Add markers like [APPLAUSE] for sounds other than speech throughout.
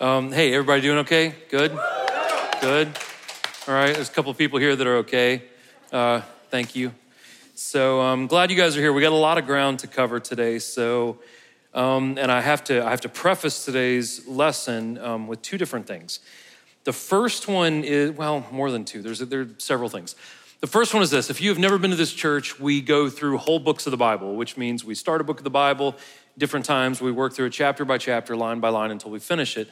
Um, hey, everybody doing okay? Good? Good? All right, there's a couple of people here that are okay. Uh, thank you. So I'm glad you guys are here. We got a lot of ground to cover today. So, um, and I have to I have to preface today's lesson um, with two different things. The first one is well, more than two. There's there are several things. The first one is this: If you have never been to this church, we go through whole books of the Bible, which means we start a book of the Bible different times. We work through it chapter by chapter, line by line, until we finish it.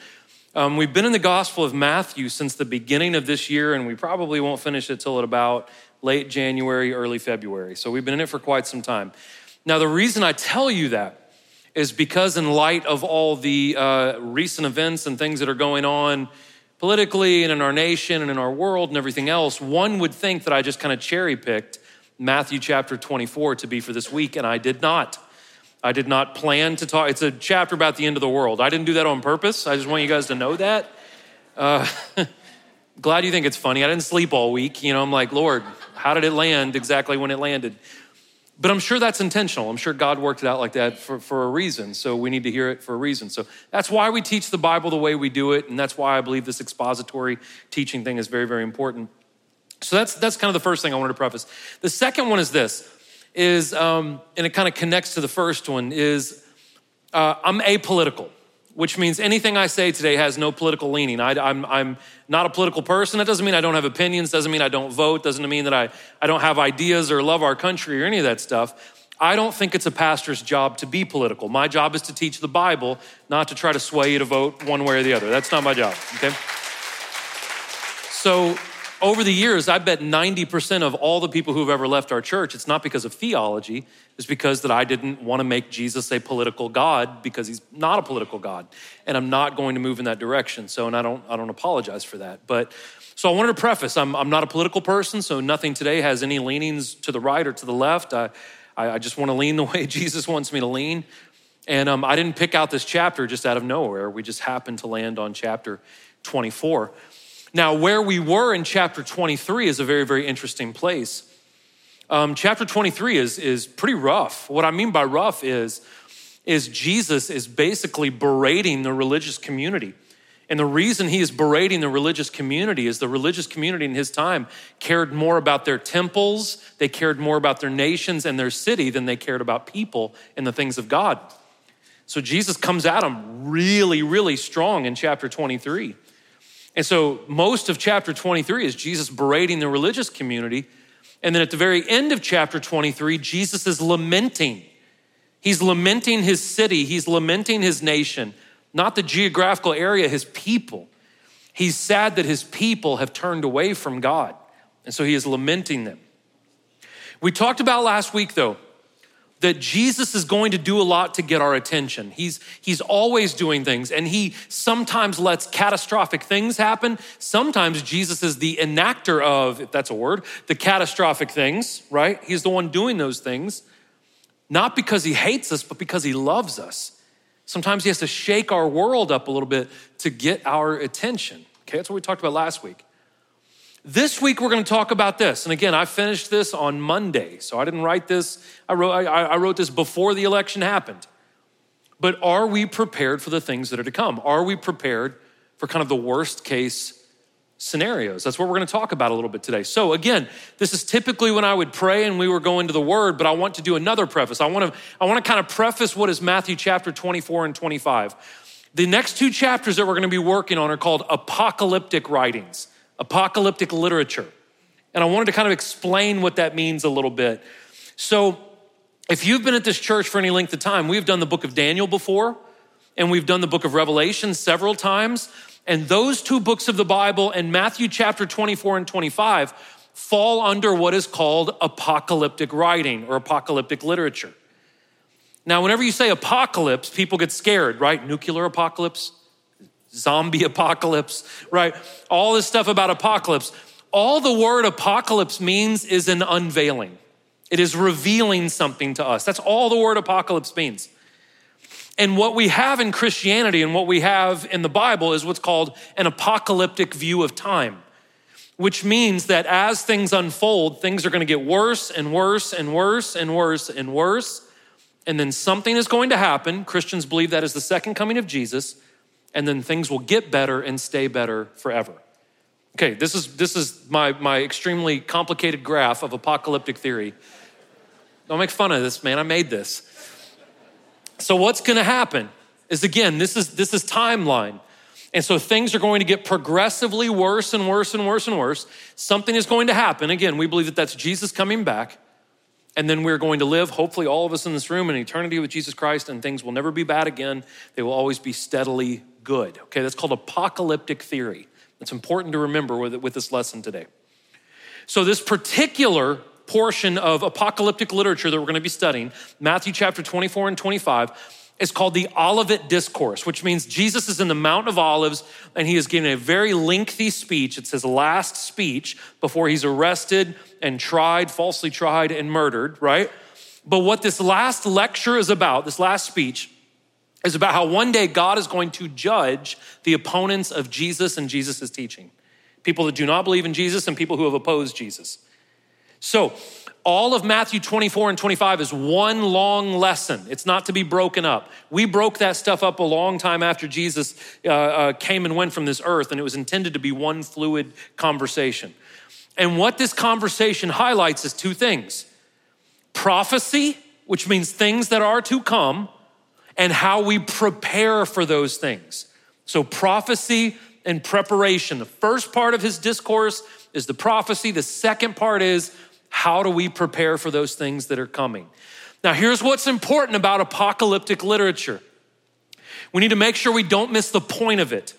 Um, we've been in the Gospel of Matthew since the beginning of this year, and we probably won't finish it till at about late January, early February. So we've been in it for quite some time. Now, the reason I tell you that is because, in light of all the uh, recent events and things that are going on politically and in our nation and in our world and everything else, one would think that I just kind of cherry picked Matthew chapter 24 to be for this week, and I did not. I did not plan to talk. It's a chapter about the end of the world. I didn't do that on purpose. I just want you guys to know that. Uh, [LAUGHS] glad you think it's funny. I didn't sleep all week. You know, I'm like, Lord, how did it land exactly when it landed? But I'm sure that's intentional. I'm sure God worked it out like that for, for a reason. So we need to hear it for a reason. So that's why we teach the Bible the way we do it. And that's why I believe this expository teaching thing is very, very important. So that's, that's kind of the first thing I wanted to preface. The second one is this is, um, and it kind of connects to the first one, is uh, I'm apolitical, which means anything I say today has no political leaning. I, I'm, I'm not a political person. That doesn't mean I don't have opinions, doesn't mean I don't vote, doesn't mean that I, I don't have ideas or love our country or any of that stuff. I don't think it's a pastor's job to be political. My job is to teach the Bible, not to try to sway you to vote one way or the other. That's not my job, okay? So over the years, I bet 90% of all the people who have ever left our church, it's not because of theology, it's because that I didn't want to make Jesus a political God because he's not a political God. And I'm not going to move in that direction. So, and I don't, I don't apologize for that. But so I wanted to preface I'm, I'm not a political person, so nothing today has any leanings to the right or to the left. I, I just want to lean the way [LAUGHS] Jesus wants me to lean. And um, I didn't pick out this chapter just out of nowhere. We just happened to land on chapter 24. Now, where we were in chapter 23 is a very, very interesting place. Um, chapter 23 is, is pretty rough. What I mean by rough is, is Jesus is basically berating the religious community. And the reason he is berating the religious community is the religious community in his time cared more about their temples, they cared more about their nations and their city than they cared about people and the things of God. So Jesus comes at them really, really strong in chapter 23. And so most of chapter 23 is Jesus berating the religious community. And then at the very end of chapter 23, Jesus is lamenting. He's lamenting his city, he's lamenting his nation, not the geographical area, his people. He's sad that his people have turned away from God. And so he is lamenting them. We talked about last week, though, that Jesus is going to do a lot to get our attention. He's, he's always doing things, and he sometimes lets catastrophic things happen. Sometimes Jesus is the enactor of, if that's a word, the catastrophic things, right? He's the one doing those things, not because he hates us, but because he loves us. Sometimes he has to shake our world up a little bit to get our attention. Okay, that's what we talked about last week. This week we're going to talk about this. And again, I finished this on Monday, so I didn't write this. I wrote, I, I wrote this before the election happened. But are we prepared for the things that are to come? Are we prepared for kind of the worst case scenarios? That's what we're going to talk about a little bit today. So again, this is typically when I would pray and we were going to the word, but I want to do another preface. I want to, I want to kind of preface what is Matthew chapter 24 and 25. The next two chapters that we're going to be working on are called apocalyptic writings apocalyptic literature. And I wanted to kind of explain what that means a little bit. So, if you've been at this church for any length of time, we've done the book of Daniel before, and we've done the book of Revelation several times. And those two books of the Bible and Matthew chapter 24 and 25 fall under what is called apocalyptic writing or apocalyptic literature. Now, whenever you say apocalypse, people get scared, right? Nuclear apocalypse, zombie [LAUGHS] apocalypse, right? All this stuff about apocalypse. All the word apocalypse means is an unveiling. It is revealing something to us. That's all the word apocalypse means. And what we have in Christianity and what we have in the Bible is what's called an apocalyptic view of time, which means that as things unfold, things are going to get worse and worse and worse and worse and worse. And then something is going to happen. Christians believe that is the second coming of Jesus and then things will get better and stay better forever. Okay, this is, this is my, my extremely complicated graph of apocalyptic theory. Don't make fun of this, man. I made this. So, what's gonna happen is again, this is, this is timeline. And so things are going to get progressively worse and worse and worse and worse. Something is going to happen. Again, we believe that that's Jesus coming back. And then we're going to live, hopefully, all of us in this room, in eternity with Jesus Christ, and things will never be bad again. They will always be steadily good. Okay, that's called apocalyptic theory. It's important to remember with, with this lesson today. So, this particular portion of apocalyptic literature that we're going to be studying, Matthew chapter 24 and 25, is called the Olivet Discourse, which means Jesus is in the Mount of Olives and he is giving a very lengthy speech. It's his last speech before he's arrested and tried, falsely tried, and murdered, right? But what this last lecture is about, this last speech, is about how one day God is going to judge the opponents of Jesus and Jesus' teaching. People that do not believe in Jesus and people who have opposed Jesus. So, all of Matthew 24 and 25 is one long lesson. It's not to be broken up. We broke that stuff up a long time after Jesus uh, uh, came and went from this earth, and it was intended to be one fluid conversation. And what this conversation highlights is two things prophecy, which means things that are to come, and how we prepare for those things. So, prophecy and preparation. The first part of his discourse is the prophecy, the second part is how do we prepare for those things that are coming? Now, here's what's important about apocalyptic literature we need to make sure we don't miss the point of it.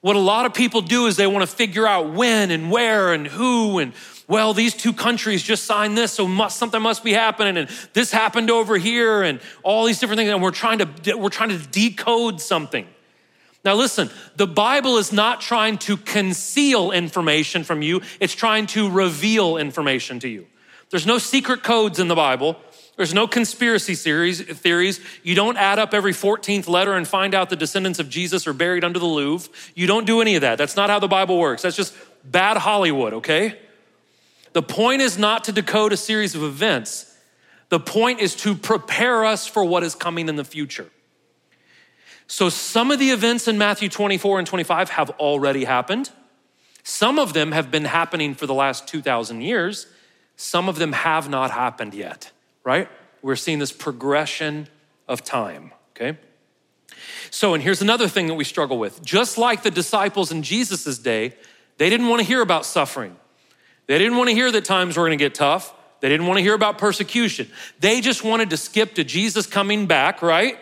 What a lot of people do is they want to figure out when and where and who and well, these two countries just signed this, so must, something must be happening, and this happened over here, and all these different things, and we're trying to we're trying to decode something. Now, listen, the Bible is not trying to conceal information from you, it's trying to reveal information to you. There's no secret codes in the Bible. There's no conspiracy series, theories. You don't add up every 14th letter and find out the descendants of Jesus are buried under the Louvre. You don't do any of that. That's not how the Bible works. That's just bad Hollywood, okay? The point is not to decode a series of events. The point is to prepare us for what is coming in the future. So some of the events in Matthew 24 and 25 have already happened. Some of them have been happening for the last 2,000 years. Some of them have not happened yet, right? We're seeing this progression of time, okay? So, and here's another thing that we struggle with. Just like the disciples in Jesus' day, they didn't want to hear about suffering. They didn't want to hear that times were going to get tough. They didn't want to hear about persecution. They just wanted to skip to Jesus coming back, right?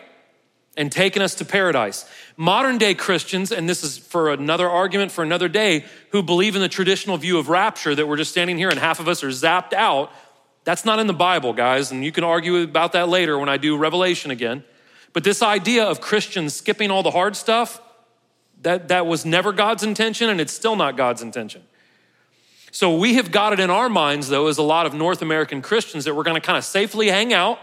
and taking us to paradise. Modern day Christians, and this is for another argument for another day, who believe in the traditional view of rapture that we're just standing here and half of us are zapped out, that's not in the Bible, guys, and you can argue about that later when I do Revelation again. But this idea of Christians skipping all the hard stuff, that, that was never God's intention, and it's still not God's intention. So we have got it in our minds, though, as a lot of North American Christians, that we're gonna kind of safely hang out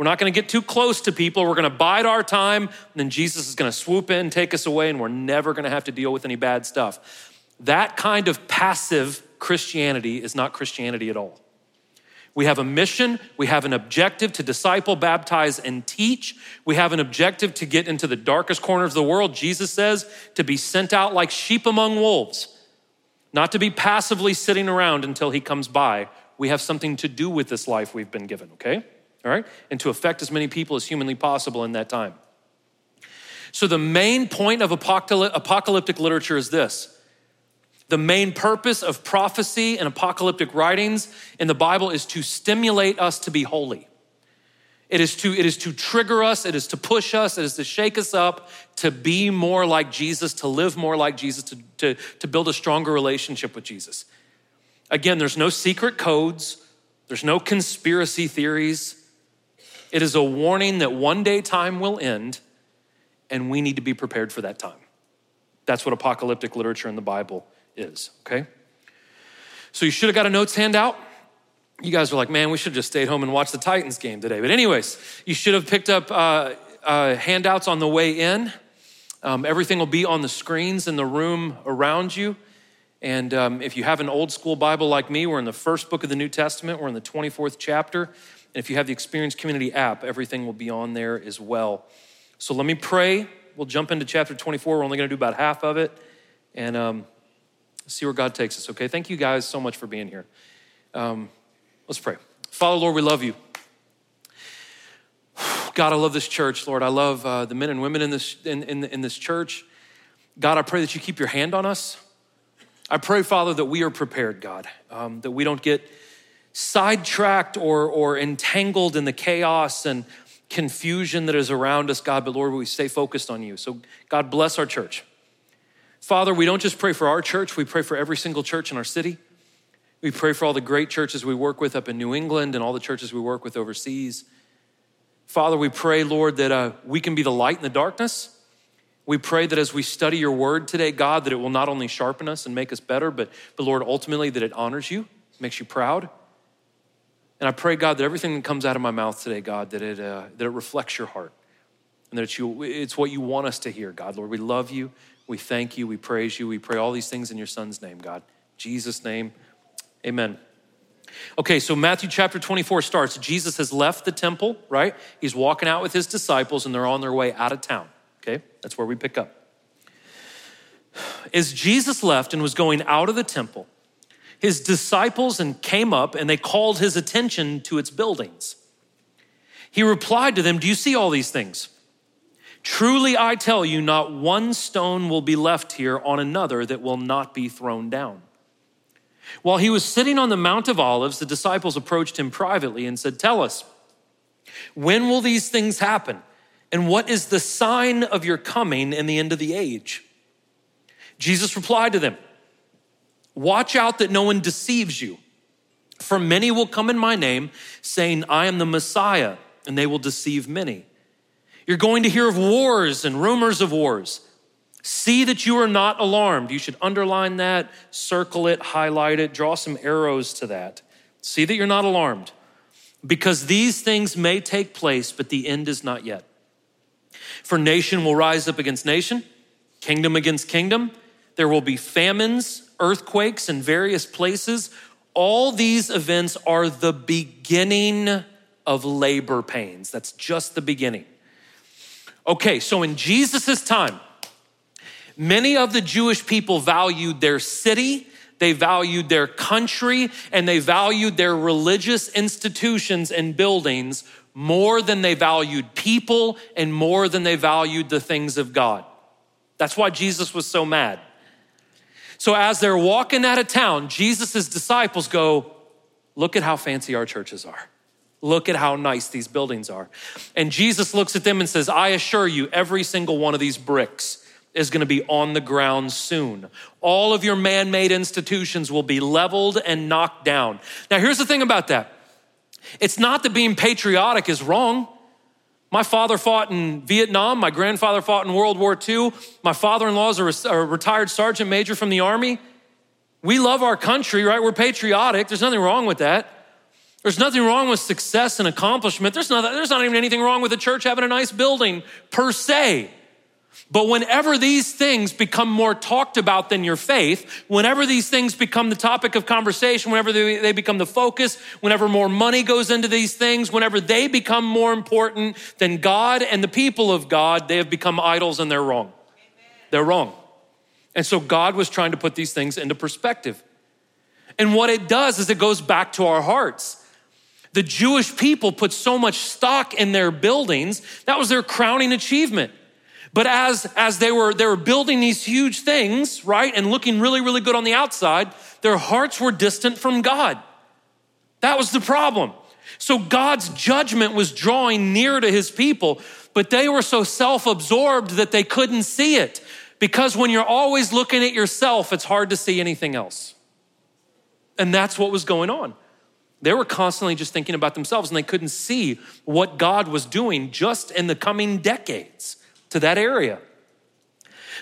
we're not going to get too close to people. We're going to bide our time. And then Jesus is going to swoop in, take us away, and we're never going to have to deal with any bad stuff. That kind of passive Christianity is not Christianity at all. We have a mission, we have an objective to disciple, baptize, and teach. We have an objective to get into the darkest corners of the world. Jesus says to be sent out like sheep among wolves, not to be passively sitting around until he comes by. We have something to do with this life we've been given, okay? all right? And to affect as many people as humanly possible in that time. So, the main point of apocalyptic literature is this the main purpose of prophecy and apocalyptic writings in the Bible is to stimulate us to be holy. It is to, it is to trigger us, it is to push us, it is to shake us up to be more like Jesus, to live more like Jesus, to, to, to build a stronger relationship with Jesus. Again, there's no secret codes, there's no conspiracy theories. It is a warning that one day time will end and we need to be prepared for that time. That's what apocalyptic literature in the Bible is, okay? So you should have got a notes handout. You guys were like, man, we should have just stayed home and watched the Titans game today. But, anyways, you should have picked up uh, uh, handouts on the way in. Um, everything will be on the screens in the room around you. And um, if you have an old school Bible like me, we're in the first book of the New Testament, we're in the 24th chapter. And if you have the Experience Community app, everything will be on there as well. So let me pray. we'll jump into chapter 24. We're only going to do about half of it and um, see where God takes us, okay? Thank you guys so much for being here. Um, let's pray. Father, Lord, we love you. God, I love this church, Lord. I love uh, the men and women in this, in, in, in this church. God, I pray that you keep your hand on us. I pray, Father, that we are prepared, God, um, that we don't get sidetracked or, or entangled in the chaos and confusion that is around us, God, but Lord, we stay focused on you. So, God, bless our church. Father, we don't just pray for our church, we pray for every single church in our city. We pray for all the great churches we work with up in New England and all the churches we work with overseas. Father, we pray, Lord, that uh, we can be the light in the darkness. We pray that as we study your word today, God, that it will not only sharpen us and make us better, but, but Lord, ultimately that it honors you, makes you proud. And I pray, God, that everything that comes out of my mouth today, God, that it, uh, that it reflects your heart and that it's, you, it's what you want us to hear, God. Lord, we love you. We thank you. We praise you. We pray all these things in your son's name, God. Jesus' name, amen. Okay, so Matthew chapter 24 starts. Jesus has left the temple, right? He's walking out with his disciples and they're on their way out of town. Okay, that's where we pick up. As Jesus left and was going out of the temple, his disciples and came up and they called his attention to its buildings. He replied to them, Do you see all these things? Truly I tell you, not one stone will be left here on another that will not be thrown down. While he was sitting on the Mount of Olives, the disciples approached him privately and said, Tell us, when will these things happen? And what is the sign of your coming and the end of the age? Jesus replied to them, Watch out that no one deceives you. For many will come in my name, saying, I am the Messiah, and they will deceive many. You're going to hear of wars and rumors of wars. See that you are not alarmed. You should underline that, circle it, highlight it, draw some arrows to that. See that you're not alarmed. Because these things may take place, but the end is not yet. For nation will rise up against nation, kingdom against kingdom. There will be famines earthquakes in various places. All these events are the beginning of labor pains. That's just the beginning. Okay, so in Jesus' time, many of the Jewish people valued their city, they valued their country, and they valued their religious institutions and buildings more than they valued people and more than they valued the things of God. That's why Jesus was so mad. So as they're walking out of town, Jesus' disciples go, Look at how fancy our churches are. Look at how nice these buildings are. And Jesus looks at them and says, I assure you, every single one of these bricks is going to be on the ground soon. All of your man made institutions will be leveled and knocked down. Now, here's the thing about that it's not that being patriotic is wrong. My father fought in Vietnam. My grandfather fought in World War II. My father in law is a, retired sergeant major from the Army. We love our country, right? We're patriotic. There's nothing wrong with that. There's nothing wrong with success and accomplishment. There's not, there's not even anything wrong with a church having a nice building per se. But whenever these things become more talked about than your faith, whenever these things become the topic of conversation, whenever they, become the focus, whenever more money goes into these things, whenever they become more important than God and the people of God, they have become idols and they're wrong. Amen. They're wrong. And so God was trying to put these things into perspective. And what it does is it goes back to our hearts. The Jewish people put so much stock in their buildings, that was their crowning achievement. But as, as they, were, they were building these huge things, right, and looking really, really good on the outside, their hearts were distant from God. That was the problem. So God's judgment was drawing near to his people, but they were so self absorbed that they couldn't see it. Because when you're always looking at yourself, it's hard to see anything else. And that's what was going on. They were constantly just thinking about themselves and they couldn't see what God was doing just in the coming decades to that area.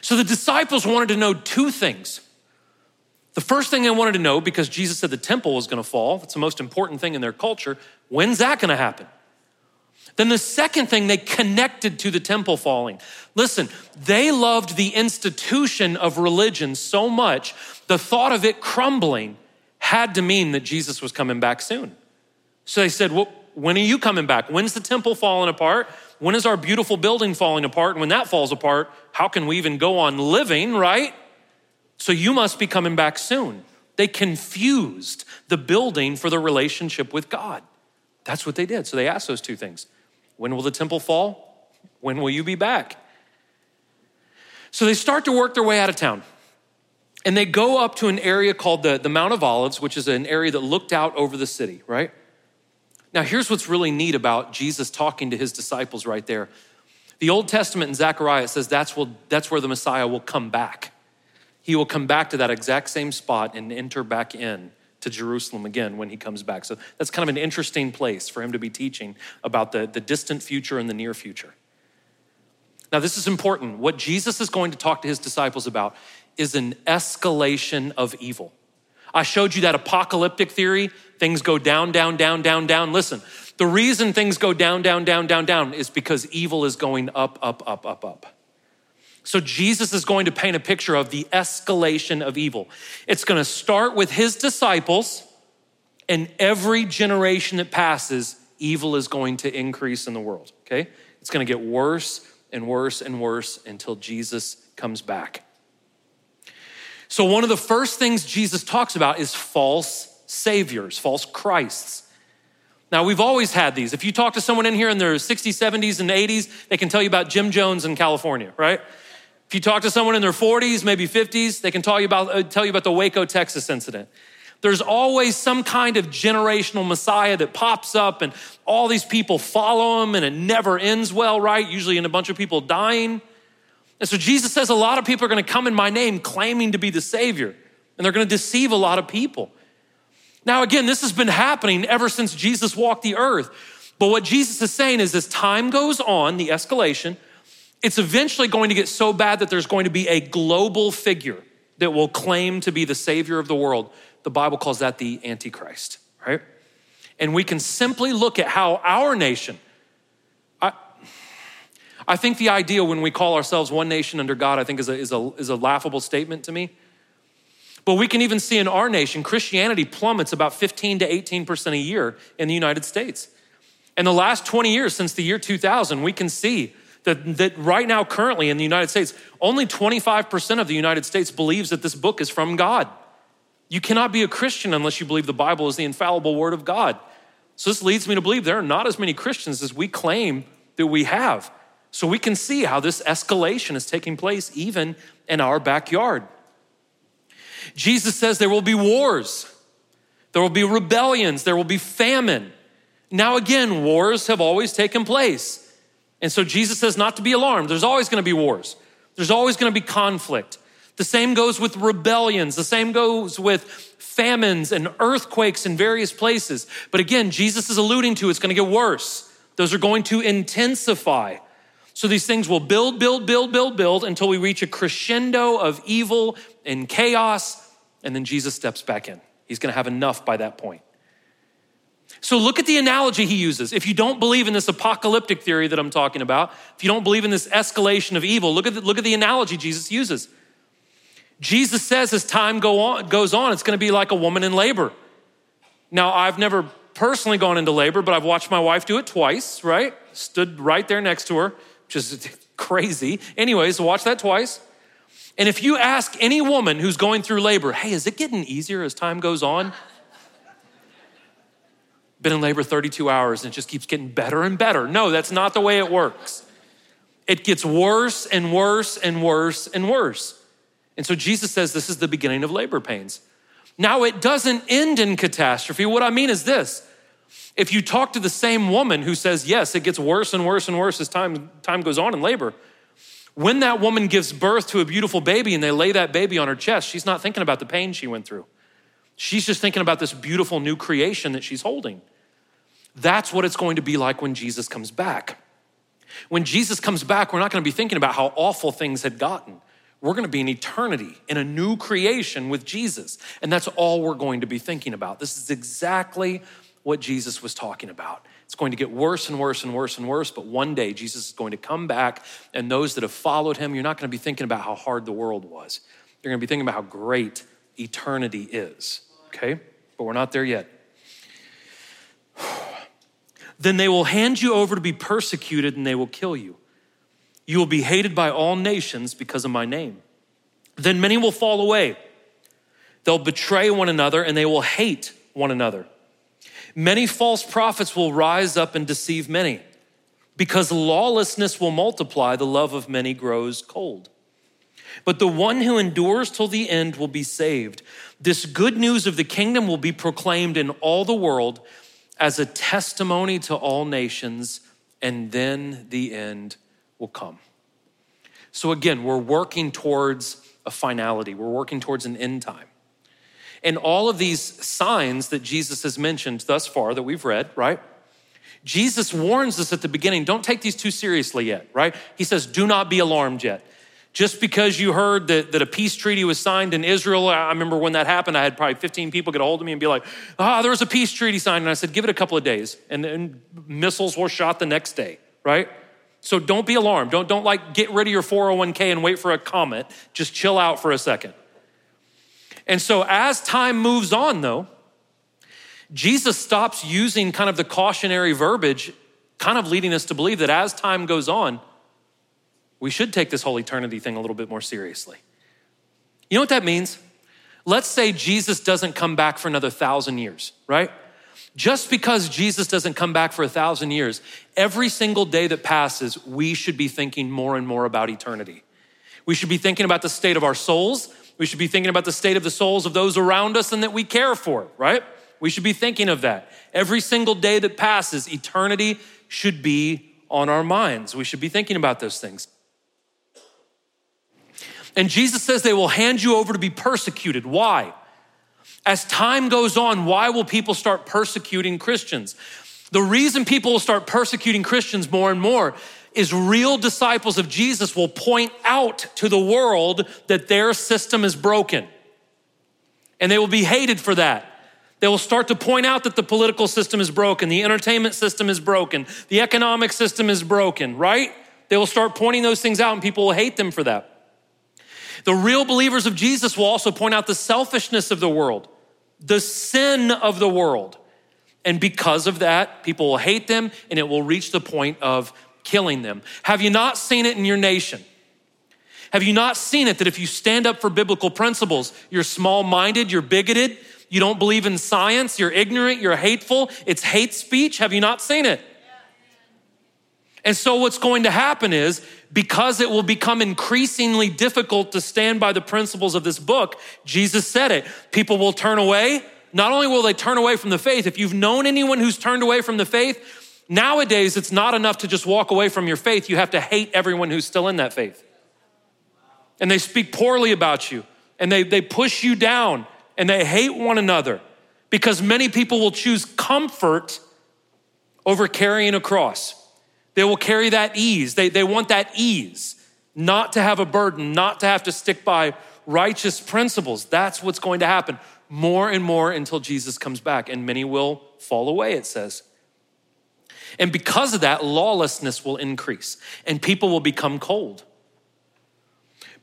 So the disciples wanted to know two things. The first thing they wanted to know, because Jesus said the temple was going to fall, that's the most important thing in their culture, when's that going to happen? Then the second thing, they connected to the temple falling. Listen, they loved the institution of religion so much, the thought of it crumbling had to mean that Jesus was coming back soon. So they said, Well, when are you coming back? When's the temple falling apart? When is our beautiful building falling apart? And when that falls apart, how can we even go on living, right? So you must be coming back soon. They confused the building for the relationship with God. That's what they did. So they asked those two things When will the temple fall? When will you be back? So they start to work their way out of town. And they go up to an area called the, the Mount of Olives, which is an area that looked out over the city, right? Now, here's what's really neat about Jesus talking to his disciples right there. The Old Testament in Zechariah says that's, will, that's where the Messiah will come back. He will come back to that exact same spot and enter back in to Jerusalem again when he comes back. So that's kind of an interesting place for him to be teaching about the, the distant future and the near future. Now, this is important. What Jesus is going to talk to his disciples about is an escalation of evil. I showed you that apocalyptic theory. Things go down, down, down, down, down. Listen, the reason things go down, down, down, down, down is because evil is going up, up, up, up, up. So Jesus is going to paint a picture of the escalation of evil. It's going to start with his disciples, and every generation that passes, evil is going to increase in the world, okay? It's going to get worse and worse and worse until Jesus comes back. So, one of the first things Jesus talks about is false saviors, false Christs. Now, we've always had these. If you talk to someone in here in their 60s, 70s, and 80s, they can tell you about Jim Jones in California, right? If you talk to someone in their 40s, maybe 50s, they can tell you about, uh, tell you about the Waco, Texas incident. There's always some kind of generational Messiah that pops up, and all these people follow him, and it never ends well, right? Usually in a bunch of people dying. And so Jesus says a lot of people are going to come in my name claiming to be the Savior, and they're going to deceive a lot of people. Now, again, this has been happening ever since Jesus walked the earth. But what Jesus is saying is as time goes on, the escalation, it's eventually going to get so bad that there's going to be a global figure that will claim to be the Savior of the world. The Bible calls that the Antichrist, right? And we can simply look at how our nation, I think the idea when we call ourselves one nation under God, I think is a, is a, is a laughable statement to me. But we can even see in our nation, Christianity plummets about 15 to 18% a year in the United States. In the last 20 years, since the year 2000, we can see that, that right now, currently in the United States, only 25% of the United States believes that this book is from God. You cannot be a Christian unless you believe the Bible is the infallible word of God. So this leads me to believe there are not as many Christians as we claim that we have. So we can see how this escalation is taking place even in our backyard. Jesus says there will be wars, there will be rebellions, there will be famine. Now, again, wars have always taken place. And so Jesus says not to be alarmed. There's always going to be wars, there's always going to be conflict. The same goes with rebellions, the same goes with famines and earthquakes in various places. But again, Jesus is alluding to it's going to get worse. Those are going to intensify. So these things will build, build, build, build, build until we reach a crescendo of evil and chaos, and then Jesus steps back in. He's gonna have enough by that point. So look at the analogy he uses. If you don't believe in this apocalyptic theory that I'm talking about, if you don't believe in this escalation of evil, look at the, look at the analogy Jesus uses. Jesus says as time go on, goes on, it's gonna be like a woman in labor. Now, I've never personally gone into labor, but I've watched my wife do it twice, right? Stood right there next to her which is [LAUGHS] crazy. Anyways, watch that twice. And if you ask any woman who's going through labor, hey, is it getting easier as time goes on? [LAUGHS] Been in labor 32 hours and it just keeps getting better and better. No, that's not the way it works. It gets worse and worse and worse and worse. And so Jesus says this is the beginning of labor pains. Now, it doesn't end in catastrophe. What I mean is this if you talk to the same woman who says, yes, it gets worse and worse and worse as time, time goes on in labor, when that woman gives birth to a beautiful baby and they lay that baby on her chest, she's not thinking about the pain she went through. She's just thinking about this beautiful new creation that she's holding. That's what it's going to be like when Jesus comes back. When Jesus comes back, we're not going to be thinking about how awful things had gotten. We're going to be in eternity in a new creation with Jesus. And that's all we're going to be thinking about. This is exactly what Jesus was talking about. It's going to get worse and worse and worse and worse, but one day Jesus is going to come back, and those that have followed him, you're not going to be thinking about how hard the world was. You're going to be thinking about how great eternity is, okay? But we're not there yet. [SIGHS] Then they will hand you over to be persecuted and they will kill you. You will be hated by all nations because of my name. Then many will fall away. They'll betray one another and they will hate one another. Many false prophets will rise up and deceive many. Because lawlessness will multiply, the love of many grows cold. But the one who endures till the end will be saved. This good news of the kingdom will be proclaimed in all the world as a testimony to all nations, and then the end will come. So, again, we're working towards a finality, we're working towards an end time. And all of these signs that Jesus has mentioned thus far that we've read, right? Jesus warns us at the beginning don't take these too seriously yet, right? He says, do not be alarmed yet. Just because you heard that, that a peace treaty was signed in Israel, I remember when that happened, I had probably 15 people get a hold of me and be like, ah, there was a peace treaty signed. And I said, give it a couple of days. And then missiles were shot the next day, right? So don't be alarmed. Don't, don't like get rid of your 401k and wait for a comet. Just chill out for a second. And so as time moves on, though, Jesus stops using kind of the cautionary verbiage, kind of leading us to believe that as time goes on, we should take this whole eternity thing a little bit more seriously. You know what that means? Let's say Jesus doesn't come back for another thousand years, right? Just because Jesus doesn't come back for a thousand years, every single day that passes, we should be thinking more and more about eternity. We should be thinking about the state of our souls. We should be thinking about the state of the souls of those around us and that we care for, right? We should be thinking of that. Every single day that passes, eternity should be on our minds. We should be thinking about those things. And Jesus says they will hand you over to be persecuted. Why? As time goes on, why will people start persecuting Christians? The reason people will start persecuting Christians more and more is real disciples of Jesus will point out to the world that their system is broken. And they will be hated for that. They will start to point out that the political system is broken, the entertainment system is broken, the economic system is broken, right? They will start pointing those things out and people will hate them for that. The real believers of Jesus will also point out the selfishness of the world, the sin of the world. And because of that, people will hate them and it will reach the point of killing them. Have you not seen it in your nation? Have you not seen it that if you stand up for biblical principles, you're small minded, you're bigoted, you don't believe in science, you're ignorant, you're hateful, it's hate speech? Have you not seen it? And so, what's going to happen is because it will become increasingly difficult to stand by the principles of this book, Jesus said it. People will turn away. Not only will they turn away from the faith, if you've known anyone who's turned away from the faith, nowadays it's not enough to just walk away from your faith. You have to hate everyone who's still in that faith. And they speak poorly about you and they, they push you down and they hate one another because many people will choose comfort over carrying a cross. They will carry that ease. They, they want that ease, not to have a burden, not to have to stick by righteous principles. That's what's going to happen more and more until Jesus comes back, and many will fall away, it says. And because of that, lawlessness will increase and people will become cold.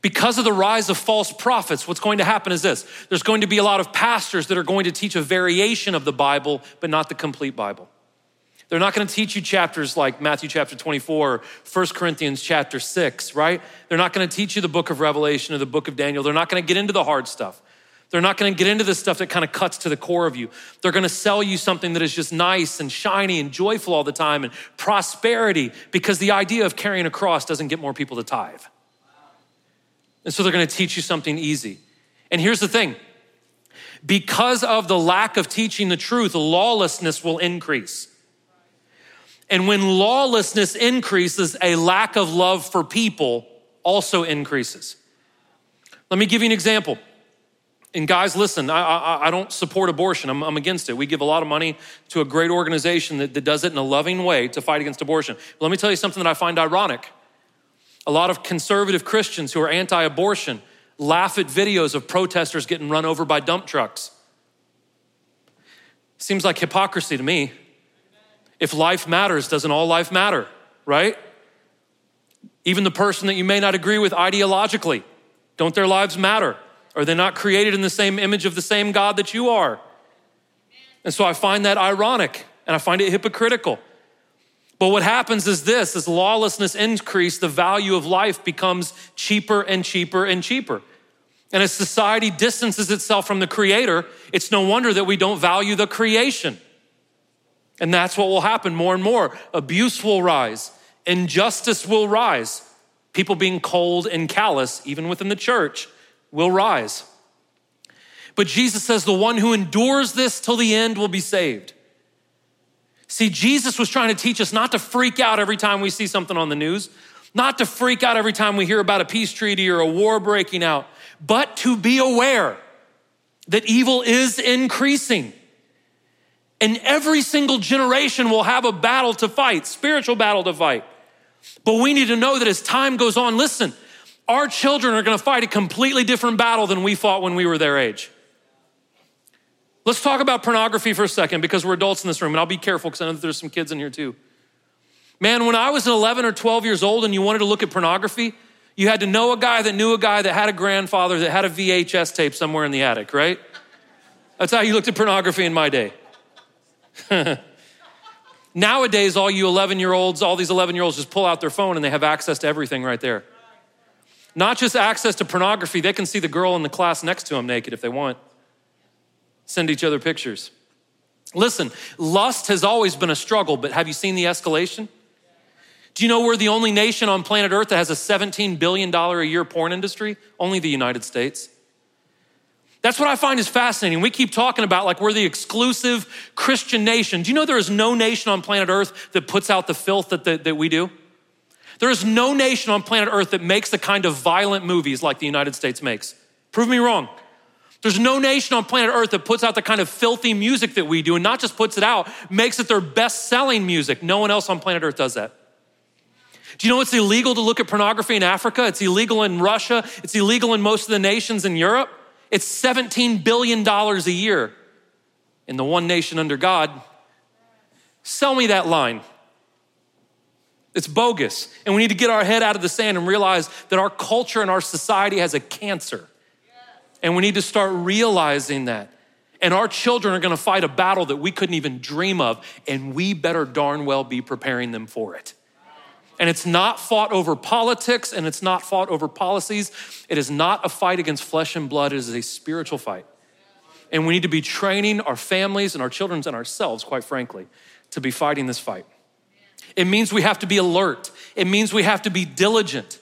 Because of the rise of false prophets, what's going to happen is this there's going to be a lot of pastors that are going to teach a variation of the Bible, but not the complete Bible. They're not going to teach you chapters like Matthew chapter 24 or 1 Corinthians chapter 6, right? They're not going to teach you the book of Revelation or the book of Daniel. They're not going to get into the hard stuff. They're not going to get into the stuff that kind of cuts to the core of you. They're going to sell you something that is just nice and shiny and joyful all the time and prosperity because the idea of carrying a cross doesn't get more people to tithe. And so they're going to teach you something easy. And here's the thing because of the lack of teaching the truth, lawlessness will increase. And when lawlessness increases, a lack of love for people also increases. Let me give you an example. And guys, listen, I, I, I don't support abortion. I'm, I'm, against it. We give a lot of money to a great organization that, that does it in a loving way to fight against abortion. But let me tell you something that I find ironic. A lot of conservative Christians who are anti abortion laugh at videos of protesters getting run over by dump trucks. Seems like hypocrisy to me. If life matters, doesn't all life matter, right? Even the person that you may not agree with ideologically, don't their lives matter? Are they not created in the same image of the same God that you are? And so I find that ironic and I find it hypocritical But what happens is this as lawlessness increases, the value of life becomes cheaper and cheaper and cheaper. And as society distances itself from the creator, it's no wonder that we don't value the creation. And that's what will happen more and more. Abuse will rise, injustice will rise. People being cold and callous, even within the church, will rise. But Jesus says, the one who endures this till the end will be saved. See, Jesus was trying to teach us not to freak out every time we see something on the news, not to freak out every time we hear about a peace treaty or a war breaking out, but to be aware that evil is increasing. And every single generation will have a battle to fight, spiritual battle to fight. But we need to know that as time goes on, listen, our children are gonna fight a completely different battle than we fought when we were their age. Let's talk about pornography for a second because we're adults in this room, and I'll be careful because I know that there's some kids in here too. Man, when I was 11 or 12 years old and you wanted to look at pornography, you had to know a guy that knew a guy that had a grandfather that had a VHS tape somewhere in the attic, right? That's how you looked at pornography in my day. [LAUGHS] Nowadays, all you 11 year olds, all these 11 year olds just pull out their phone and they have access to everything right there. Not just access to pornography, they can see the girl in the class next to them naked if they want send each other pictures. Listen, lust has always been a struggle, but have you seen the escalation? Do you know we're the only nation on planet Earth that has a $17 billion a year porn industry? Only the United States. That's what I find is fascinating. We keep talking about like we're the exclusive Christian nation. Do you know there is no nation on planet Earth that puts out the filth that, that, that we do? There is no nation on planet Earth that makes the kind of violent movies like the United States makes. Prove me wrong. There's no nation on planet Earth that puts out the kind of filthy music that we do and not just puts it out, makes it their best selling music. No one else on planet Earth does that. Do you know it's illegal to look at pornography in Africa? It's illegal in Russia. It's illegal in most of the nations in Europe. It's $17 billion a year in the one nation under God. Sell me that line. It's bogus. And we need to get our head out of the sand and realize that our culture and our society has a cancer. And we need to start realizing that. And our children are gonna fight a battle that we couldn't even dream of, and we better darn well be preparing them for it. And it's not fought over politics and it's not fought over policies. It is not a fight against flesh and blood, it is a spiritual fight. And we need to be training our families and our children and ourselves, quite frankly, to be fighting this fight. It means we have to be alert, it means we have to be diligent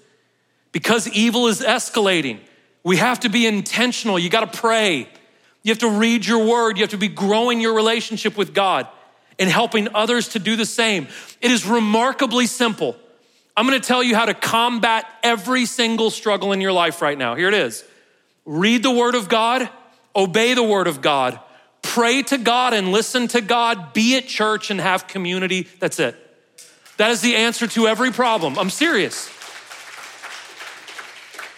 because evil is escalating. We have to be intentional. You got to pray. You have to read your word. You have to be growing your relationship with God and helping others to do the same. It is remarkably simple. I'm going to tell you how to combat every single struggle in your life right now. Here it is read the word of God, obey the word of God, pray to God and listen to God, be at church and have community. That's it. That is the answer to every problem. I'm serious.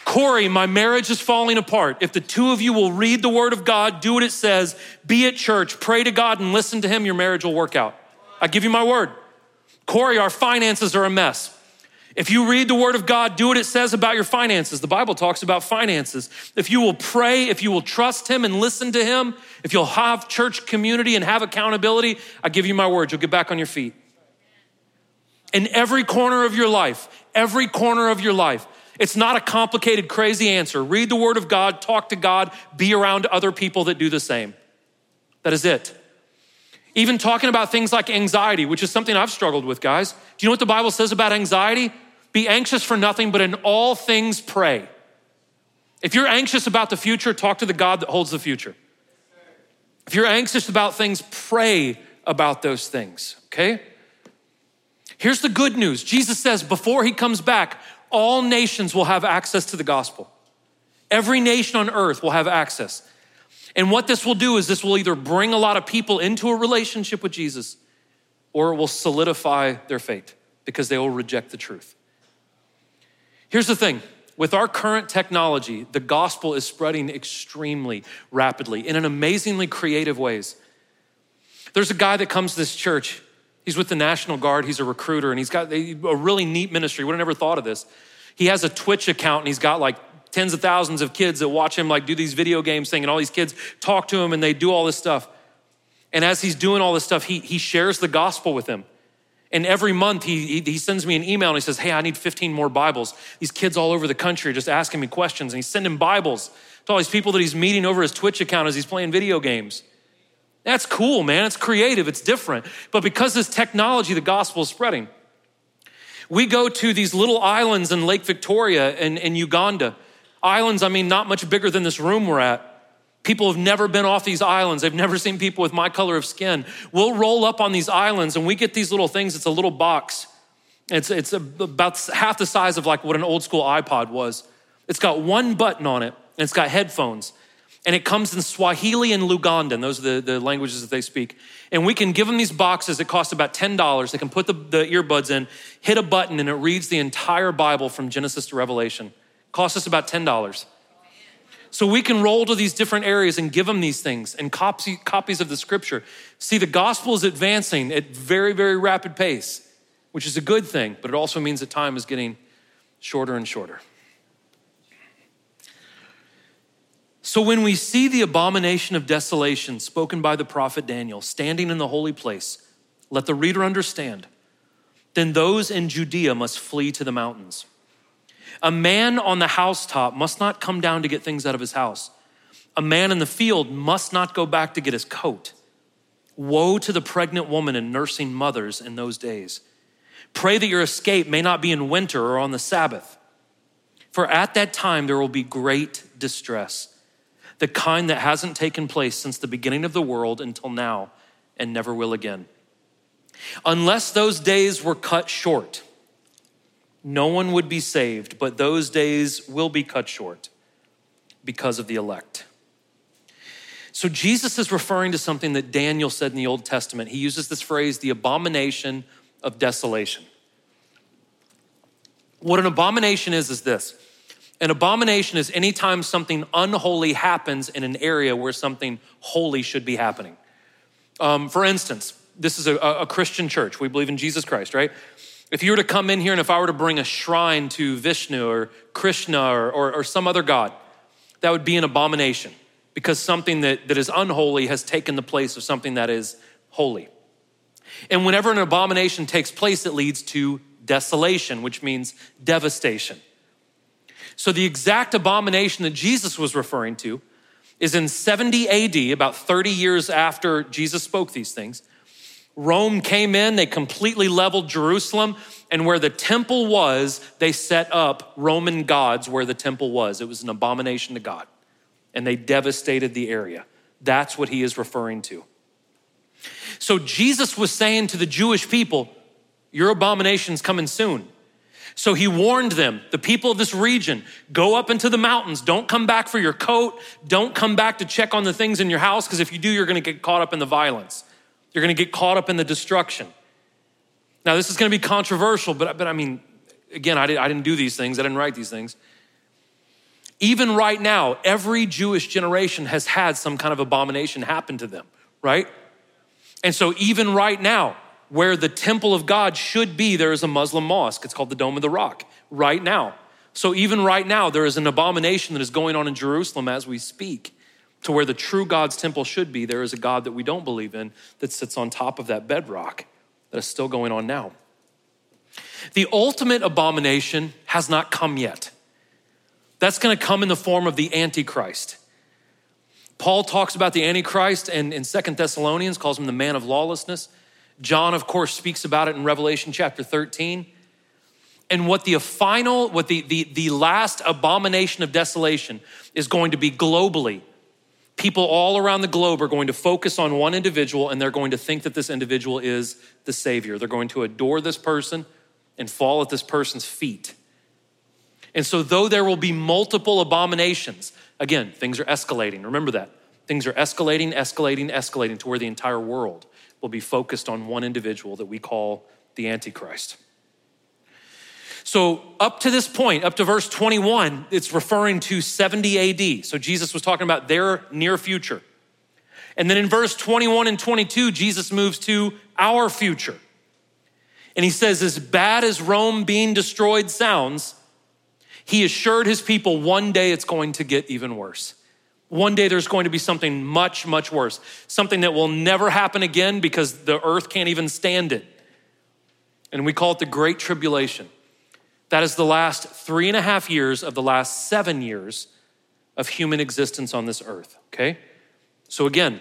Corey, my marriage is falling apart. If the two of you will read the word of God, do what it says, be at church, pray to God, and listen to Him, your marriage will work out. I give you my word. Corey, our finances are a mess. If you read the word of God, do what it says about your finances. The Bible talks about finances. If you will pray, if you will trust Him and listen to Him, if you'll have church community and have accountability, I give you my word, you'll get back on your feet. In every corner of your life, every corner of your life, it's not a complicated, crazy answer. Read the Word of God, talk to God, be around other people that do the same. That is it. Even talking about things like anxiety, which is something I've struggled with, guys. Do you know what the Bible says about anxiety? Be anxious for nothing, but in all things pray. If you're anxious about the future, talk to the God that holds the future. If you're anxious about things, pray about those things, okay? Here's the good news Jesus says before he comes back, all nations will have access to the gospel. Every nation on earth will have access. And what this will do is this will either bring a lot of people into a relationship with Jesus or it will solidify their fate because they will reject the truth. Here's the thing with our current technology, the gospel is spreading extremely rapidly in an amazingly creative ways. There's a guy that comes to this church He's with the National Guard. He's a recruiter, and he's got a really neat ministry. Would have never thought of this. He has a Twitch account, and he's got like tens of thousands of kids that watch him like do these video games thing, and all these kids talk to him, and they do all this stuff. And as he's doing all this stuff, he, he shares the gospel with them. And every month he, he sends me an email and he says, Hey, I need 15 more Bibles. These kids all over the country are just asking me questions. And he's sending Bibles to all these people that he's meeting over his Twitch account as he's playing video games. That's cool, man. It's creative, it's different. But because this technology, the gospel is spreading. We go to these little islands in Lake Victoria in, in Uganda. Islands, I mean, not much bigger than this room we're at. People have never been off these islands. They've never seen people with my color of skin. We'll roll up on these islands and we get these little things. It's a little box. It's, it's about half the size of like what an old school iPod was. It's got one button on it and it's got headphones. And it comes in Swahili and Lugandan. Those are the, the languages that they speak. And we can give them these boxes. It costs about $10. They can put the, the earbuds in, hit a button, and it reads the entire Bible from Genesis to Revelation. It costs us about $10. So we can roll to these different areas and give them these things and copy, copies of the scripture. See, the gospel is advancing at very, very rapid pace, which is a good thing, but it also means that time is getting shorter and shorter. So when we see the abomination of desolation spoken by the prophet Daniel standing in the holy place, let the reader understand. Then those in Judea must flee to the mountains. A man on the housetop must not come down to get things out of his house. A man in the field must not go back to get his coat. Woe to the pregnant woman and nursing mothers in those days. Pray that your escape may not be in winter or on the Sabbath. For at that time there will be great distress the kind that hasn't taken place since the beginning of the world until now and never will again. Unless those days were cut short, no one would be saved, but those days will be cut short because of the elect. So Jesus is referring to something that Daniel said in the Old Testament. He uses this phrase, the abomination of desolation. What an abomination is, is this an abomination is anytime something unholy happens in an area where something holy should be happening. Um, for instance, this is a, a Christian church. We believe in Jesus Christ, right? If you were to come in here and if I were to bring a shrine to Vishnu or Krishna or, or, or some other god, that would be an abomination because something that, that is unholy has taken the place of something that is holy. And whenever an abomination takes place, it leads to desolation, which means devastation. So, the exact abomination that Jesus was referring to is in 70 AD, about 30 years after Jesus spoke these things. Rome came in, they completely leveled Jerusalem, and where the temple was, they set up Roman gods where the temple was. It was an abomination to God, and they devastated the area. That's what he is referring to. So Jesus was saying to the Jewish people, Your abomination's coming soon. So he warned them, the people of this region, go up into the mountains. Don't come back for your coat. Don't come back to check on the things in your house, because if you do, you're going to get caught up in the violence. You're going to get caught up in the destruction. Now, this is going to be controversial, but, but I mean, again, I, did, I didn't do these things, I didn't write these things. Even right now, every Jewish generation has had some kind of abomination happen to them, right? And so, even right now, where the temple of God should be, there is a Muslim mosque. It's called the Dome of the Rock right now. So even right now, there is an abomination that is going on in Jerusalem as we speak. To where the true God's temple should be, there is a God that we don't believe in that sits on top of that bedrock that is still going on now. The ultimate abomination has not come yet. That's going to come in the form of the Antichrist. Paul talks about the Antichrist and in Second Thessalonians, calls him the man of lawlessness. John, of course, speaks about it in Revelation chapter 13. And what the final, what the, the, the last abomination of desolation is going to be globally. People all around the globe are going to focus on one individual and they're going to think that this individual is the Savior. They're going to adore this person and fall at this person's feet. And so, though there will be multiple abominations, again, things are escalating. Remember that. Things are escalating, escalating, escalating to where the entire world will be focused on one individual that we call the Antichrist. So, up to this point, up to verse 21, it's referring to 70 AD. So, Jesus was talking about their near future. And then in verse 21 and 22, Jesus moves to our future. And he says, as bad as Rome being destroyed sounds, he assured his people one day it's going to get even worse. One day there's going to be something much, much worse, something that will never happen again because the earth can't even stand it. and we call it the Great Tribulation. That is the last three and a half years of the last seven years of human existence on this earth, okay? So again,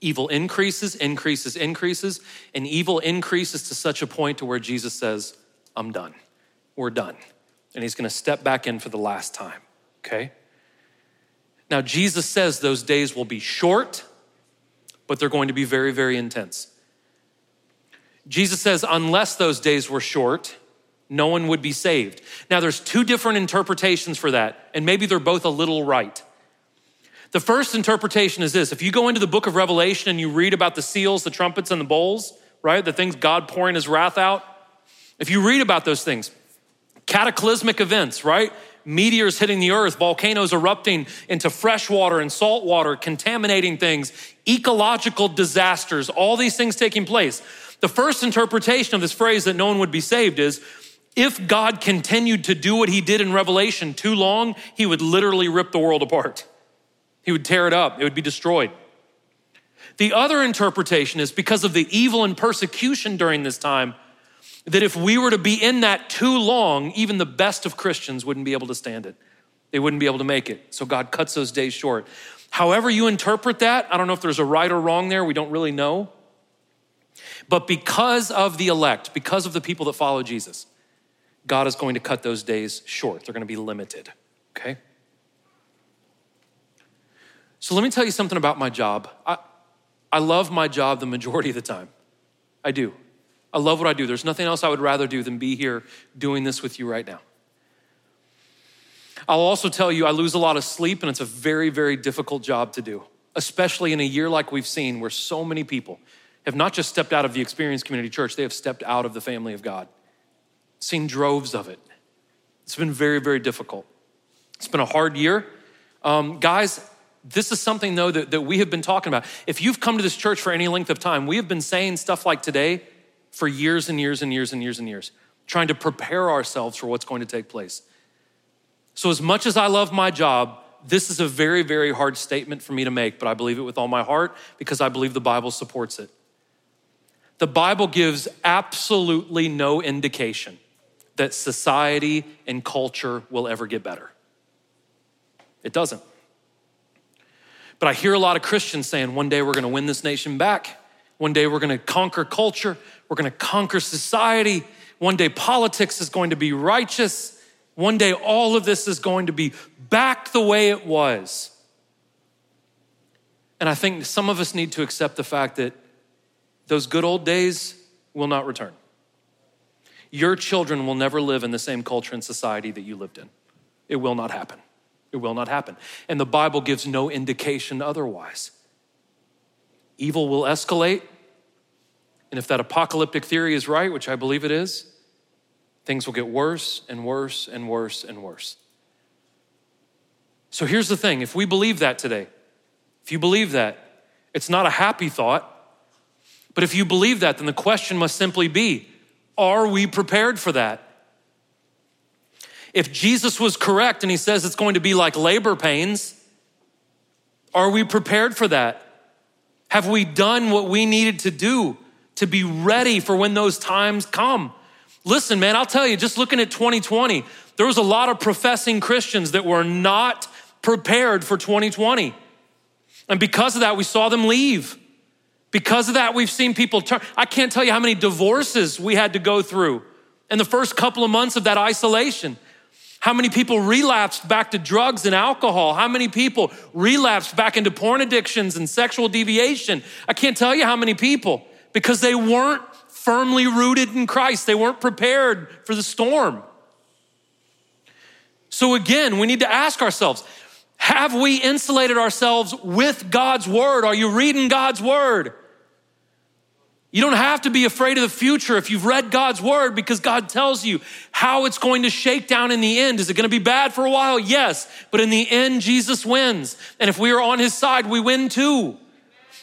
evil increases, increases, increases, and evil increases to such a point to where Jesus says, I'm done. We're done. And he's gonna step back in for the last time, okay? Now, Jesus says those days will be short, but they're going to be very, very intense. Jesus says, unless those days were short, no one would be saved. Now, there's two different interpretations for that, and maybe they're both a little right. The first interpretation is this if you go into the book of Revelation and you read about the seals, the trumpets, and the bowls, right, the things God pouring his wrath out, if you read about those things, cataclysmic events, right? Meteors hitting the earth, volcanoes erupting into fresh water and salt water, contaminating things, ecological disasters, all these things taking place. The first interpretation of this phrase that no one would be saved is if God continued to do what he did in Revelation too long, he would literally rip the world apart. He would tear it up, it would be destroyed. The other interpretation is because of the evil and persecution during this time, that if we were to be in that too long, even the best of Christians wouldn't be able to stand it. They wouldn't be able to make it. So God cuts those days short. However, you interpret that, I don't know if there's a right or wrong there, we don't really know. But because of the elect, because of the people that follow Jesus, God is going to cut those days short. They're going to be limited, okay? So let me tell you something about my job. I, I love my job the majority of the time. I do. I love what I do. There's nothing else I would rather do than be here doing this with you right now. I'll also tell you, I lose a lot of sleep, and it's a very, very difficult job to do, especially in a year like we've seen where so many people have not just stepped out of the Experience Community Church, they have stepped out of the family of God. Seen droves of it. It's been very, very difficult. It's been a hard year. Um, guys, this is something, though, that, that we have been talking about. If you've come to this church for any length of time, we have been saying stuff like today for years and years and years and years and years, trying to prepare ourselves for what's going to take place. So, as much as I love my job, this is a very, very hard statement for me to make, but I believe it with all my heart because I believe the Bible supports it. The Bible gives absolutely no indication that society and culture will ever get better. It doesn't. But I hear a lot of Christians saying, one day we're gonna win this nation back. One day we're gonna conquer culture. We're gonna conquer society. One day politics is going to be righteous. One day all of this is going to be back the way it was. And I think some of us need to accept the fact that those good old days will not return. Your children will never live in the same culture and society that you lived in. It will not happen. It will not happen. And the Bible gives no indication otherwise. Evil will escalate. And if that apocalyptic theory is right, which I believe it is, things will get worse and worse and worse and worse. So here's the thing if we believe that today, if you believe that, it's not a happy thought. But if you believe that, then the question must simply be are we prepared for that? If Jesus was correct and he says it's going to be like labor pains, are we prepared for that? Have we done what we needed to do to be ready for when those times come? Listen, man, I'll tell you, just looking at 2020, there was a lot of professing Christians that were not prepared for 2020. And because of that, we saw them leave. Because of that, we've seen people turn. I can't tell you how many divorces we had to go through in the first couple of months of that isolation. How many people relapsed back to drugs and alcohol? How many people relapsed back into porn addictions and sexual deviation? I can't tell you how many people because they weren't firmly rooted in Christ. They weren't prepared for the storm. So, again, we need to ask ourselves have we insulated ourselves with God's word? Are you reading God's word? You don't have to be afraid of the future if you've read God's word because God tells you how it's going to shake down in the end. Is it going to be bad for a while? Yes. But in the end, Jesus wins. And if we are on his side, we win too.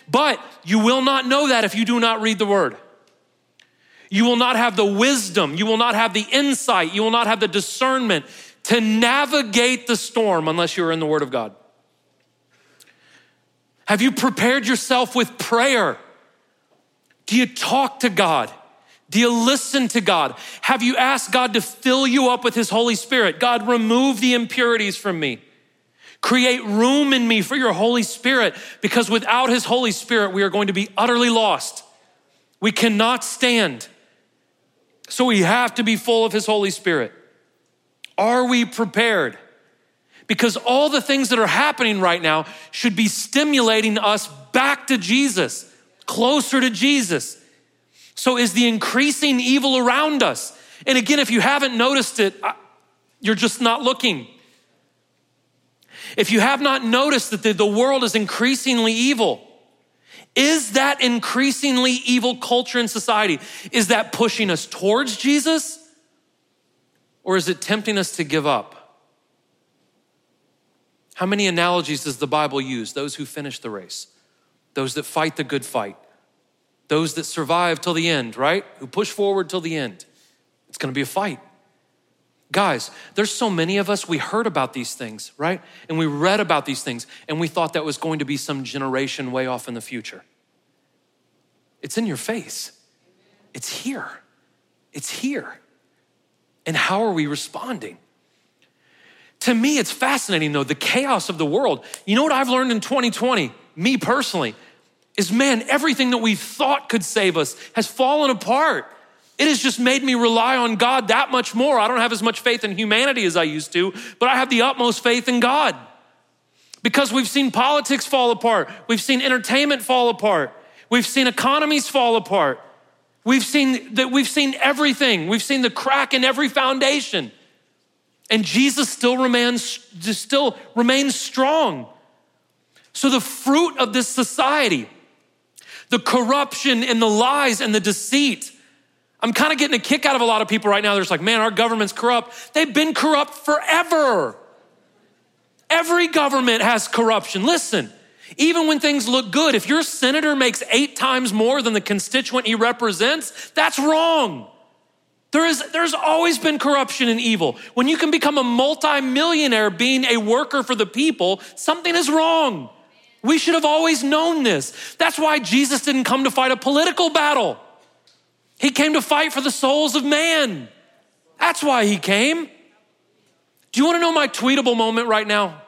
But you will not know that if you do not read the word. You will not have the wisdom. You will not have the insight. You will not have the discernment to navigate the storm unless you're in the word of God. Have you prepared yourself with prayer? Do you talk to God? Do you listen to God? Have you asked God to fill you up with His Holy Spirit? God, remove the impurities from me. Create room in me for your Holy Spirit because without His Holy Spirit, we are going to be utterly lost. We cannot stand. So we have to be full of His Holy Spirit. Are we prepared? Because all the things that are happening right now should be stimulating us back to Jesus, closer to Jesus. So is the increasing evil around us. And again, if you haven't noticed it, you're just not looking. If you have not noticed that the, world is increasingly evil, is that increasingly evil culture in society, is that pushing us towards Jesus? Or is it tempting us to give up? How many analogies does the Bible use? Those who finish the race, those that fight the good fight, those that survive till the end, right? Who push forward till the end. It's gonna be a fight. Guys, there's so many of us, we heard about these things, right? And we read about these things, and we thought that was going to be some generation way off in the future. It's in your face, it's here. It's here. And how are we responding? To me, it's fascinating though, the chaos of the world. You know what I've learned in 2020, me personally, is man, everything that we thought could save us has fallen apart. It has just made me rely on God that much more. I don't have as much faith in humanity as I used to, but I have the utmost faith in God. Because we've seen politics fall apart, we've seen entertainment fall apart, we've seen economies fall apart. We've seen that we've seen everything. We've seen the crack in every foundation. And Jesus still remains still remains strong. So the fruit of this society, the corruption and the lies and the deceit, I'm kind of getting a kick out of a lot of people right now. They're just like, man, our government's corrupt. They've been corrupt forever. Every government has corruption. Listen, even when things look good, if your senator makes eight times more than the constituent he represents, that's wrong. There is, there's always been corruption and evil. When you can become a multimillionaire being a worker for the people, something is wrong. We should have always known this. That's why Jesus didn't come to fight a political battle. He came to fight for the souls of man. That's why he came. Do you want to know my tweetable moment right now?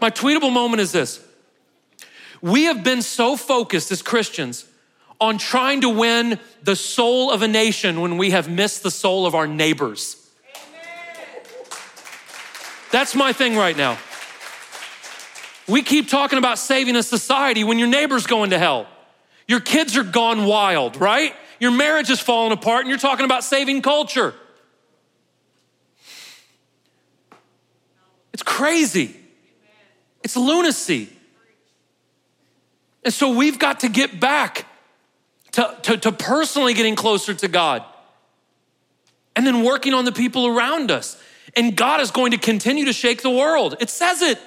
My tweetable moment is this. We have been so focused as Christians on trying to win the soul of a nation when we have missed the soul of our neighbors. That's my thing right now. We keep talking about saving a society when your neighbor's going to hell. Your kids are gone wild, right? Your marriage is falling apart and you're talking about saving culture. It's crazy. It's lunacy. And so we've got to get back to, to, to, personally getting closer to God and then working on the people around us. And God is going to continue to shake the world. It says it.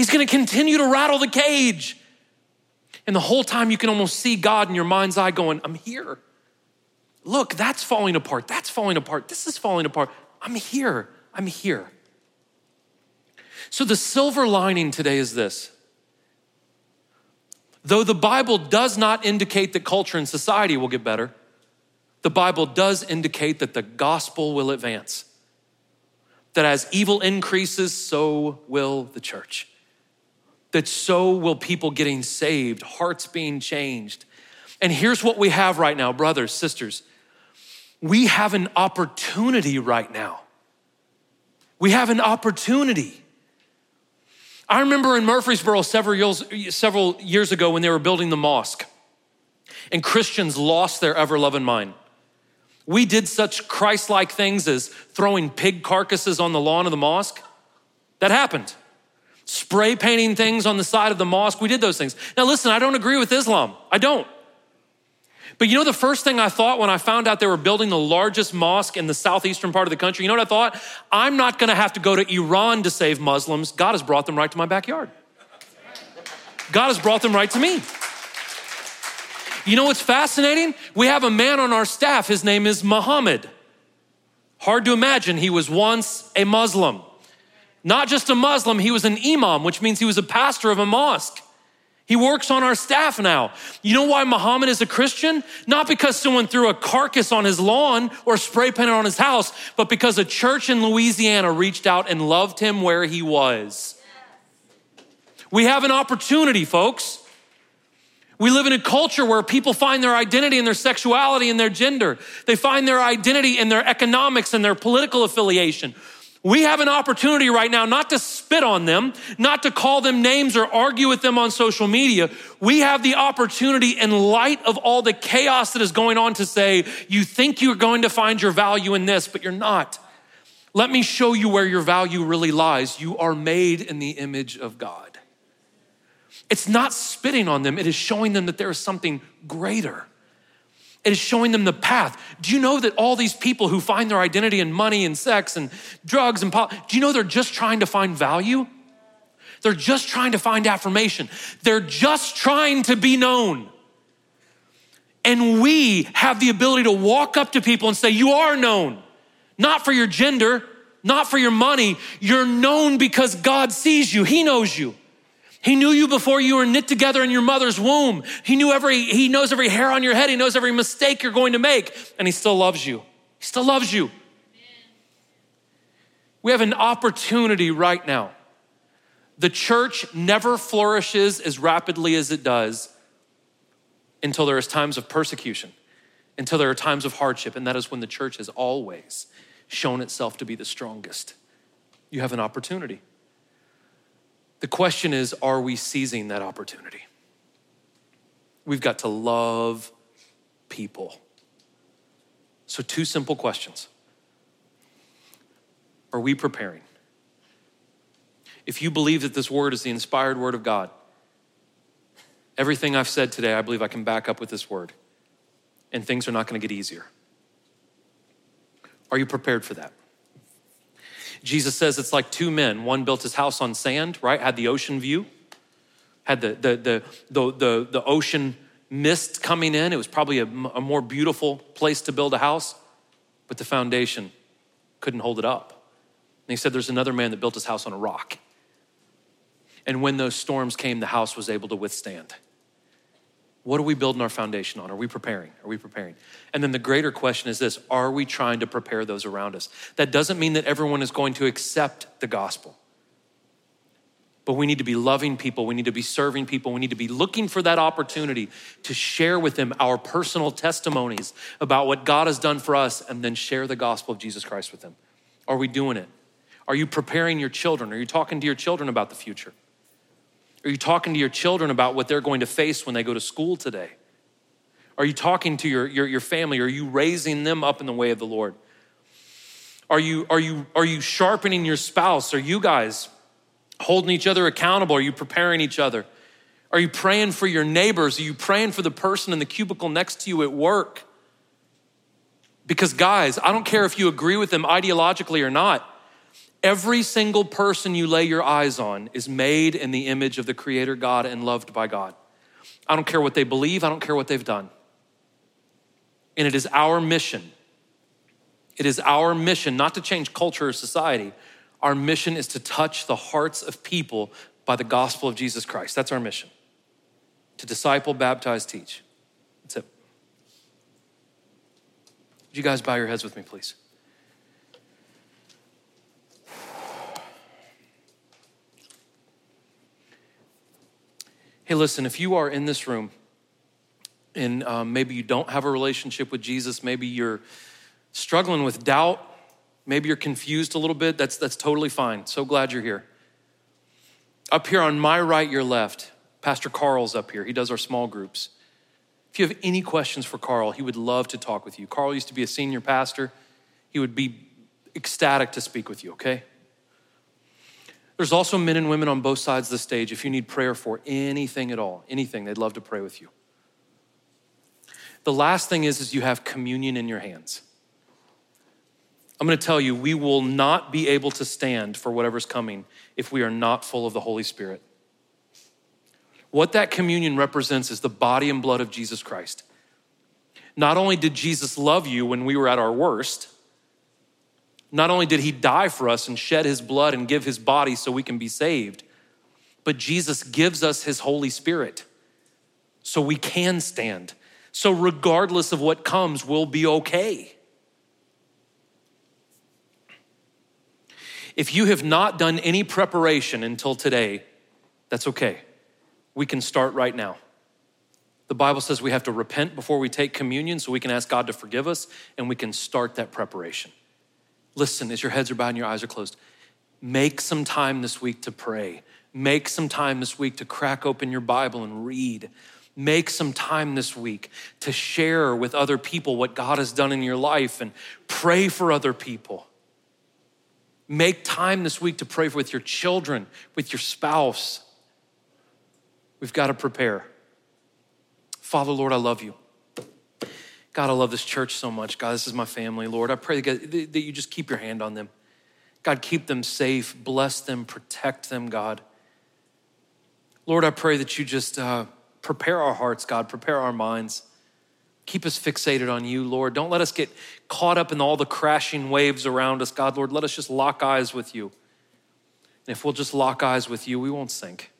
He's going to continue to rattle the cage. And the whole time you can almost see God in your mind's eye going, I'm here. Look, that's falling apart. That's falling apart. This is falling apart. I'm here. I'm here. So, the silver lining today is this. Though the Bible does not indicate that culture and society will get better, the Bible does indicate that the gospel will advance. That as evil increases, so will the church. That so will people getting saved, hearts being changed. And here's what we have right now, brothers, sisters we have an opportunity right now. We have an opportunity. I remember in Murfreesboro several years, several years ago when they were building the mosque and Christians lost their ever loving mind. We did such Christ like things as throwing pig carcasses on the lawn of the mosque. That happened. Spray painting things on the side of the mosque. We did those things. Now, listen, I don't agree with Islam. I don't. But you know, the first thing I thought when I found out they were building the largest mosque in the southeastern part of the country, you know what I thought? I'm not gonna have to go to Iran to save Muslims. God has brought them right to my backyard. God has brought them right to me. You know what's fascinating? We have a man on our staff, his name is Muhammad. Hard to imagine, he was once a Muslim. Not just a Muslim, he was an imam, which means he was a pastor of a mosque. He works on our staff now. You know why Muhammad is a Christian? Not because someone threw a carcass on his lawn or spray painted on his house, but because a church in Louisiana reached out and loved him where he was. We have an opportunity, folks. We live in a culture where people find their identity in their sexuality and their gender. They find their identity in their economics and their political affiliation. We have an opportunity right now not to spit on them, not to call them names or argue with them on social media. We have the opportunity in light of all the chaos that is going on to say, you think you're going to find your value in this, but you're not. Let me show you where your value really lies. You are made in the image of God. It's not spitting on them, it is showing them that there is something greater. It is showing them the path. Do you know that all these people who find their identity in money and sex and drugs and pop, do you know they're just trying to find value? They're just trying to find affirmation. They're just trying to be known. And we have the ability to walk up to people and say, You are known, not for your gender, not for your money. You're known because God sees you, He knows you. He knew you before you were knit together in your mother's womb. He knew every, he knows every hair on your head. He knows every mistake you're going to make, and he still loves you. He still loves you. We have an opportunity right now. The church never flourishes as rapidly as it does until there is times of persecution, until there are times of hardship, and that is when the church has always shown itself to be the strongest. You have an opportunity. The question is are we seizing that opportunity? We've got to love people. So, two simple questions Are we preparing? If you believe that this word is the inspired word of God, everything I've said today, I believe I can back up with this word, and things are not going to get easier. Are you prepared for that? Jesus says it's like two men. One built his house on sand, right? Had the ocean view, had the, the, the, the, the, the ocean mist coming in. It was probably a, a more beautiful place to build a house, but the foundation couldn't hold it up. And he said there's another man that built his house on a rock. And when those storms came, the house was able to withstand. What are we building our foundation on? Are we preparing? Are we preparing? And then the greater question is this Are we trying to prepare those around us? That doesn't mean that everyone is going to accept the gospel. But we need to be loving people. We need to be serving people. We need to be looking for that opportunity to share with them our personal testimonies about what God has done for us and then share the gospel of Jesus Christ with them. Are we doing it? Are you preparing your children? Are you talking to your children about the future? Are you talking to your children about what they're going to face when they go to school today? Are you talking to your, your, your family? Are you raising them up in the way of the Lord? Are you, are, you, are you sharpening your spouse? Are you guys holding each other accountable? Are you preparing each other? Are you praying for your neighbors? Are you praying for the person in the cubicle next to you at work? Because, guys, I don't care if you agree with them ideologically or not. Every single person you lay your eyes on is made in the image of the Creator God and loved by God. I don't care what they believe, I don't care what they've done. And it is our mission. It is our mission not to change culture or society. Our mission is to touch the hearts of people by the gospel of Jesus Christ. That's our mission to disciple, baptize, teach. That's it. Would you guys bow your heads with me, please? Hey, listen, if you are in this room and um, maybe you don't have a relationship with Jesus, maybe you're struggling with doubt, maybe you're confused a little bit, that's, that's totally fine. So glad you're here. Up here on my right, your left, Pastor Carl's up here. He does our small groups. If you have any questions for Carl, he would love to talk with you. Carl used to be a senior pastor. He would be ecstatic to speak with you, okay? There's also men and women on both sides of the stage. If you need prayer for anything at all, anything, they'd love to pray with you. The last thing is, is you have communion in your hands. I'm going to tell you, we will not be able to stand for whatever's coming if we are not full of the Holy Spirit. What that communion represents is the body and blood of Jesus Christ. Not only did Jesus love you when we were at our worst, not only did he die for us and shed his blood and give his body so we can be saved, but Jesus gives us his Holy Spirit so we can stand. So, regardless of what comes, we'll be okay. If you have not done any preparation until today, that's okay. We can start right now. The Bible says we have to repent before we take communion so we can ask God to forgive us and we can start that preparation. Listen, as your heads are bowed and your eyes are closed, make some time this week to pray. Make some time this week to crack open your Bible and read. Make some time this week to share with other people what God has done in your life and pray for other people. Make time this week to pray with your children, with your spouse. We've got to prepare. Father, Lord, I love you. God, I love this church so much. God, this is my family, Lord. I pray that you just keep your hand on them. God, keep them safe, bless them, protect them, God. Lord, I pray that you just uh, prepare our hearts, God, prepare our minds. Keep us fixated on you, Lord. Don't let us get caught up in all the crashing waves around us, God. Lord, let us just lock eyes with you. And if we'll just lock eyes with you, we won't sink.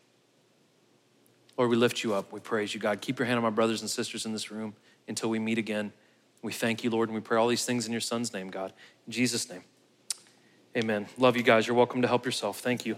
Lord, we lift you up. We praise you, God. Keep your hand on my brothers and sisters in this room until we meet again. We thank you, Lord, and we pray all these things in your son's name, God. In Jesus' name. Amen. Love you guys. You're welcome to help yourself. Thank you.